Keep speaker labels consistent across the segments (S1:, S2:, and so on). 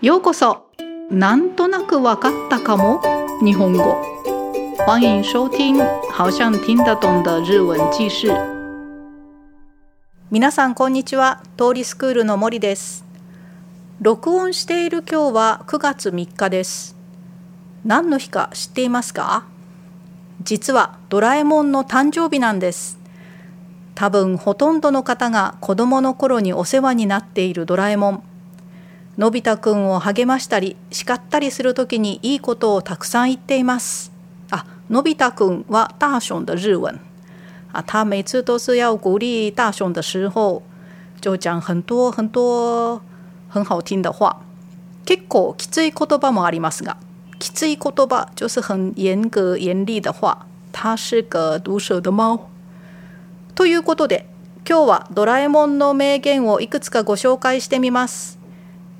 S1: ようこそ。なんとなくわかったかも。日本語。欢迎收听好像听得懂的日文記事。
S2: 皆さんこんにちは。通りスクールの森です。録音している今日は9月3日です。何の日か知っていますか？実はドラえもんの誕生日なんです。多分ほとんどの方が子供の頃にお世話になっているドラえもん。のび太くんを励ましたり叱ったりする時にいいことをたくさん言っています。あ、のび太くんは大雄的日文。啊，他每次都是要鼓励大雄的时候，就讲很多很多很好听的话。結構きつい言葉もありますが、きつい言葉就是很严格严厉的话。他是个毒舌的猫。ということで、今日はドラえもんの名言をいくつかご紹介してみます。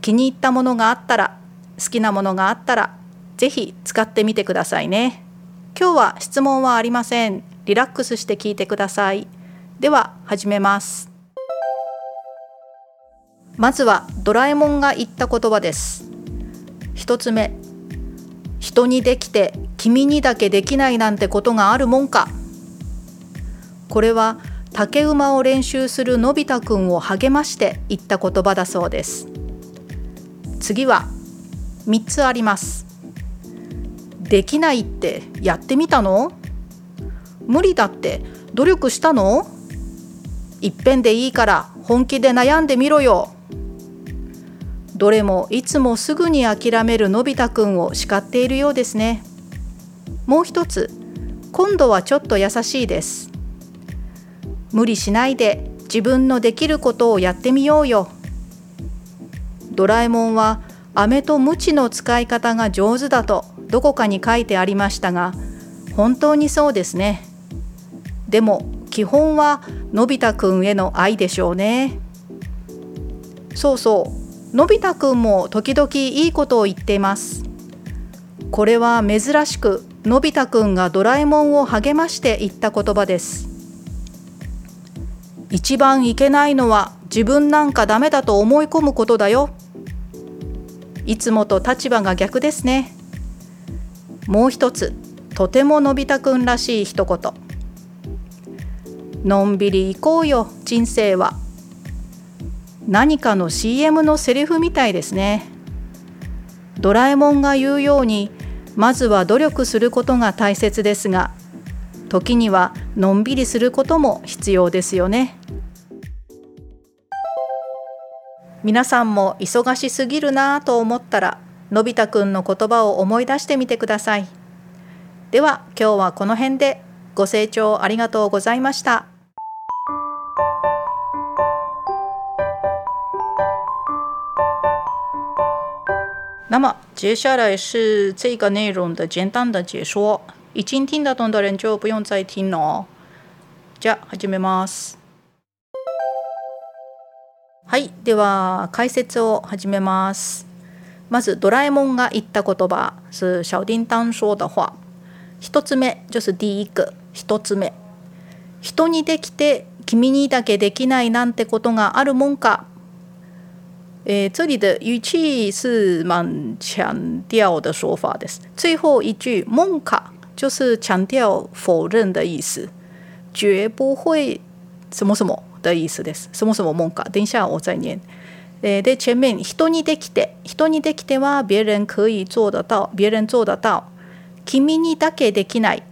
S2: 気に入ったものがあったら好きなものがあったらぜひ使ってみてくださいね。今日は質問はありません。リラックスして聞いてください。では始めます。まずはドラえもんが言った言葉です。一つ目人にできて君にだけできないなんてことがあるもんか。これは竹馬を練習するのび太くんを励まして言った言葉だそうです。次は3つあります。できないってやってみたの？無理だって努力したの？いっぺんでいいから本気で悩んでみろよ。どれもいつもすぐに諦めるのび太くんを叱っているようですね。もう一つ今度はちょっと優しいです。無理しないで自分のできることをやってみようよ。ドラえもんは飴と鞭の使い方が上手だとどこかに書いてありましたが本当にそうですね。でも基本はのび太くんへの愛でしょうね。そうそう。のび太くんも時々いいことを言っています。これは珍しくのび太くんがドラえもんを励まして言った言葉です。一番いけないのは自分なんかダメだと思い込むことだよ。いつもと立場が逆ですね。もう一つとてものび太くんらしい一言。のんびり行こうよ人生は。何かの CM のセリフみたいですね。ドラえもんが言うようにまずは努力することが大切ですが時にはのんびりすることも必要ですよね。皆さんも忙しすぎるなぁと思ったらのび太くんの言葉を思い出してみてください。では今日はこの辺でご清聴ありがとうございました。
S1: 那么接下来是这个内容的简单的解说，已经听得懂的人就不用再听了。じゃあ始めます。
S2: はい、では解説を始めます。まずドラえもんが言った言葉是小叮当说的话。一つ目就是第一个一つ目。人にできて君にだけできないなんてことがあるもんか。诶，这里的语气是蛮强调的说法です。最后一句“梦卡”就是强调否认的意思，绝不会什么什么。的意思です。そもそも門か。等一下我再念。えで、前面、人にできて。人にできては、別人可以做得到。別人做得到。君にだけできない。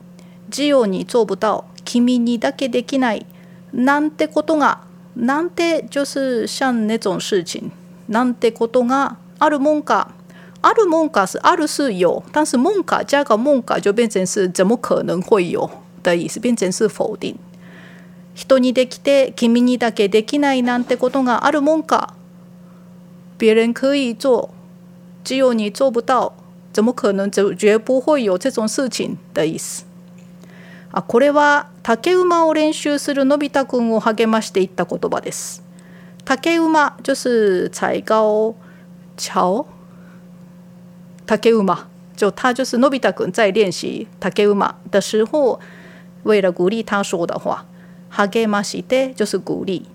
S2: 只有你做不到。君にだけできない。なんてことが。なんて就是像那种事情。なんてことがあるもんか。あるもんか是ある是有，但是梦卡加个梦卡就变成是怎么可能会有的意思，变成是否定。人にできて君にだけできないなんてことがあるもんか。别人可以做只有你做不到。怎么可能绝不会有这种事情？的意思あこれは竹馬を練習するのび太くんを励ましていった言葉です。竹馬就是踩高桥竹馬。就他就是のび太くん在练习竹馬的时候为了鼓励他说的话。励まして就是鼓励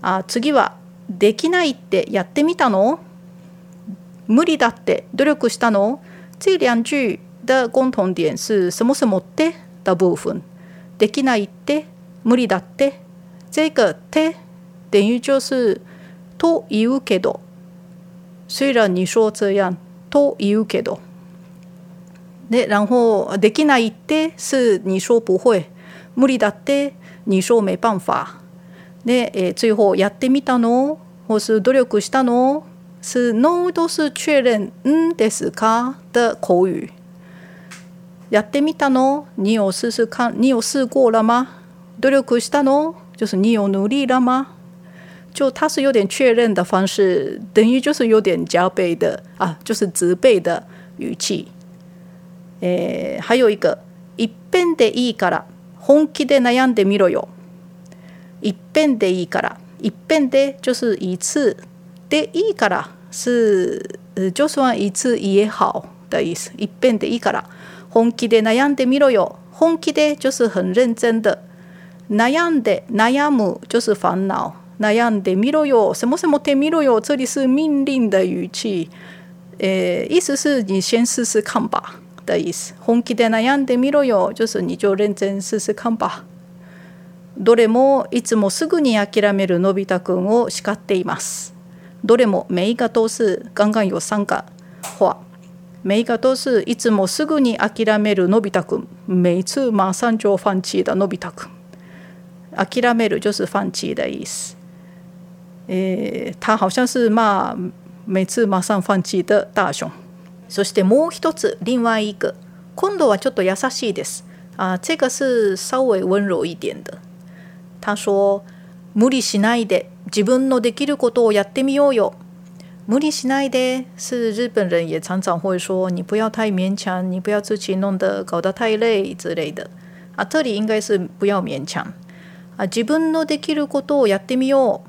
S2: あ次はできないってやってみたの？無理だって努力したの？这两句的共同点是什么什么的的部分。できないって？無理だって？这个て？等于就是と言うけど。虽然你说这样と言うけど。で然后できないって？是你说不会無理だって？你说没办法で、え最後やってみたの。或是努力したの。是 no 都是确认嗯ですか？的口语。やってみたの。你有试试看你有试过了吗努力したの。就是你有努力了吗就它是有点确认的方式，等于就是有点加倍的。啊，就是责备的。语气。诶，还有一个一遍でいいから。本気で悩んでみろよ。一遍でいいから一遍で就是一次でいいから是就算一次也好的意思。一遍でいいから本気で悩んでみろよ。本気で就是很认真的。悩んで悩む就是烦恼。悩んでみろよ，什么什么てみろよ，这里是命令的语气，呃，意思是你先试试看吧的意思。本気で悩んでみろよ，就是你就认真试试看吧。どれもいつもすぐに諦めるのび太くんを叱っています。どれも每一个都是刚刚有三个话，每一个都是いつもすぐに諦めるのび太くん，每次马上就放弃的のび太くん。諦める就是放弃的意思。えー、他好像是骂每次马上放弃的大雄。そしてもう一つ另外一个今度はちょっと優しいです啊，这个是稍微温柔一点的。他说無理しないで自分のできることをやってみようよ。無理しないで是日本人也常常会说你不要太勉强，你不要自己弄得搞得太累之类的。啊，这里应该是不要勉强啊，自分のできることをやってみよう。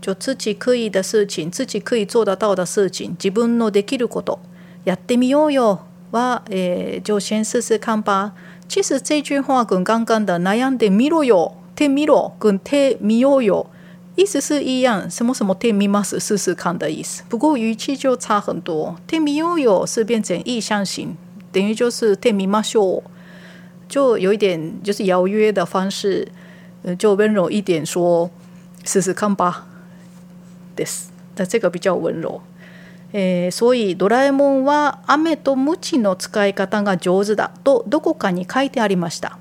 S2: 就自己可以的事情，自己可以做得到的事情，自分のできることやってみようよは、えー、就先试试看吧。其实这句话跟刚刚的悩んでみろよ、てみろ跟てみようよ意思是一样，什么什么てみます试试看的意思。不过语气就差很多。てみようよ是变成意向型，等于就是てみましょう，就有一点就是邀约的方式，呃，就温柔一点说试试看吧。です。这个比较温柔。えー、所以ドラえもんは雨と鞭の使い方が上手だとどこかに書いてありました。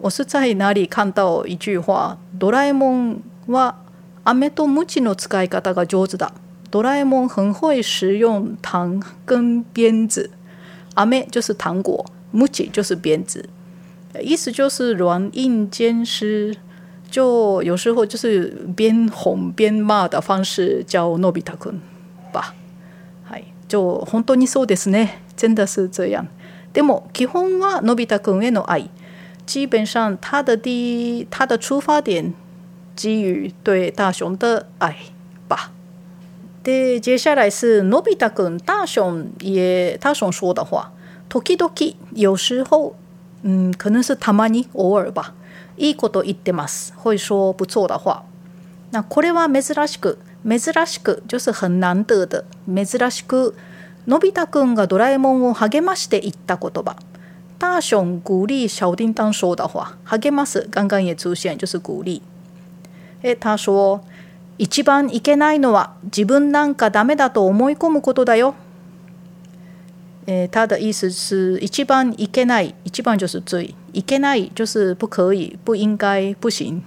S2: 我是在哪里看到一句话，ドラえもんは雨と鞭の使い方が上手だ。ドラえもん很会使用糖跟鞭子。雨就是糖果，鞭就是鞭子，意思就是软硬兼施。就有时候就是边哄边骂的方式教诺比塔君吧。はい、就本当にそうですね。真的是这样。でも基本は诺比塔君への愛。基本上他的第一，他的出发点基于对大雄的爱吧。で接下来是诺比塔君大雄也大雄说的话。時々有时候，嗯，可能是たまに偶尔吧。いいこと言ってます。会说不错的话。那これは珍しく、珍しく就是很难得的。珍しく、のび太くんがドラえもんを励まして言った言葉。大雄鼓励小叮当说的话，励ます刚刚也出现，就是鼓励。え、他说，一番いけないのは自分なんかダメだと思い込むことだよ。诶，他的意思是一番いけない，一番就是最，いけない就是不可以、不应该、不行。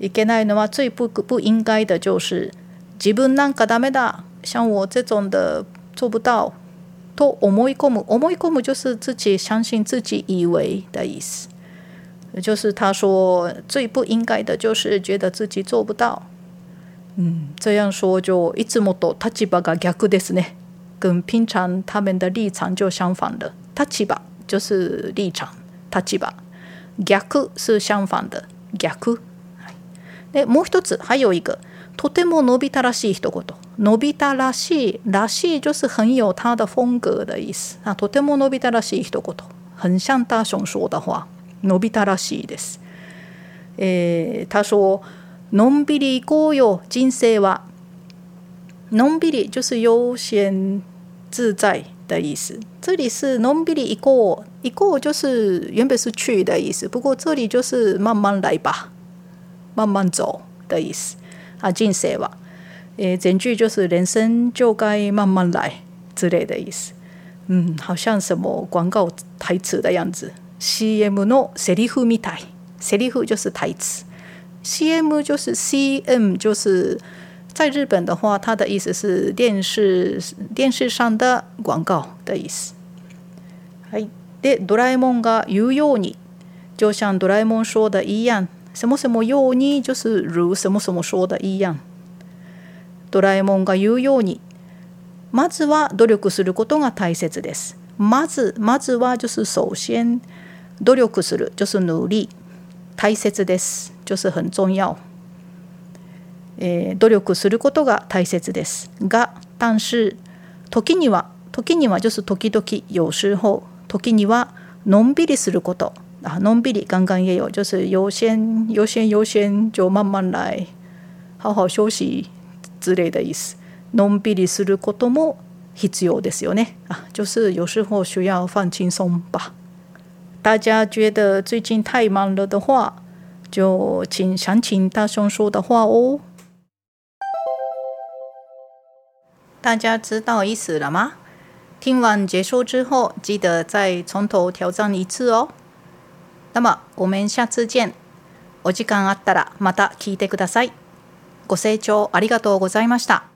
S2: いけないのは最不不应该的就是自分なんかダメだ，像我这种的做不到。と思い込む，思い込む就是自己相信自己以为的意思。就是他说最不应该的就是觉得自己做不到。嗯，这样说就いつもと立場が逆ですね。跟平常他们的立场就相反的。立場就是立場。立場。逆是相反的。逆。でもう一つ、还有一个。とてものび太らしい一言。のび太らしい。らしい就是很有他的风格的意思。啊，とてものび太らしい一言。很像大雄说的话。のび太らしいです。えー、他说：のんびり行こうよ、人生は。のんびり就是悠闲自在的意思。这里是のんびり行こう，行こう就是原本是去的意思，不过这里就是慢慢来吧，慢慢走的意思。啊，人生は，诶，整句就是人生就该慢慢来之类的意思。嗯，好像什么广告台词的样子。CM のセリフみたい，セリフ就是台词，CM 就是 CM 就是在日本的话，它的意思是电视电视上的广告的意思。はい。で、ドラえもんが言うように，就像ドラえもん说的一样， 什么什么ように就是如什么什么说的一样。ドラえもんが言うように、まずは努力することが大切です。まずまずは就是首先。努力する就是努力，大切です就是很重要。えー、努力することが大切ですが、但是時には時には就是時々有时候時にはのんびりすること啊，のんびり刚刚也有，就是优先优先优先就慢慢来，好好休息之类的意思。のんびりすることも必要ですよね啊，就是有时候需要放轻松吧。大家觉得最近太忙了的话，就请想请大雄说的话哦。大家知道意思了吗？听完结束之后，记得再从头挑战一次哦。 那么我们下次见。お時間あったらまた聞いてください。ご清聴ありがとうございました。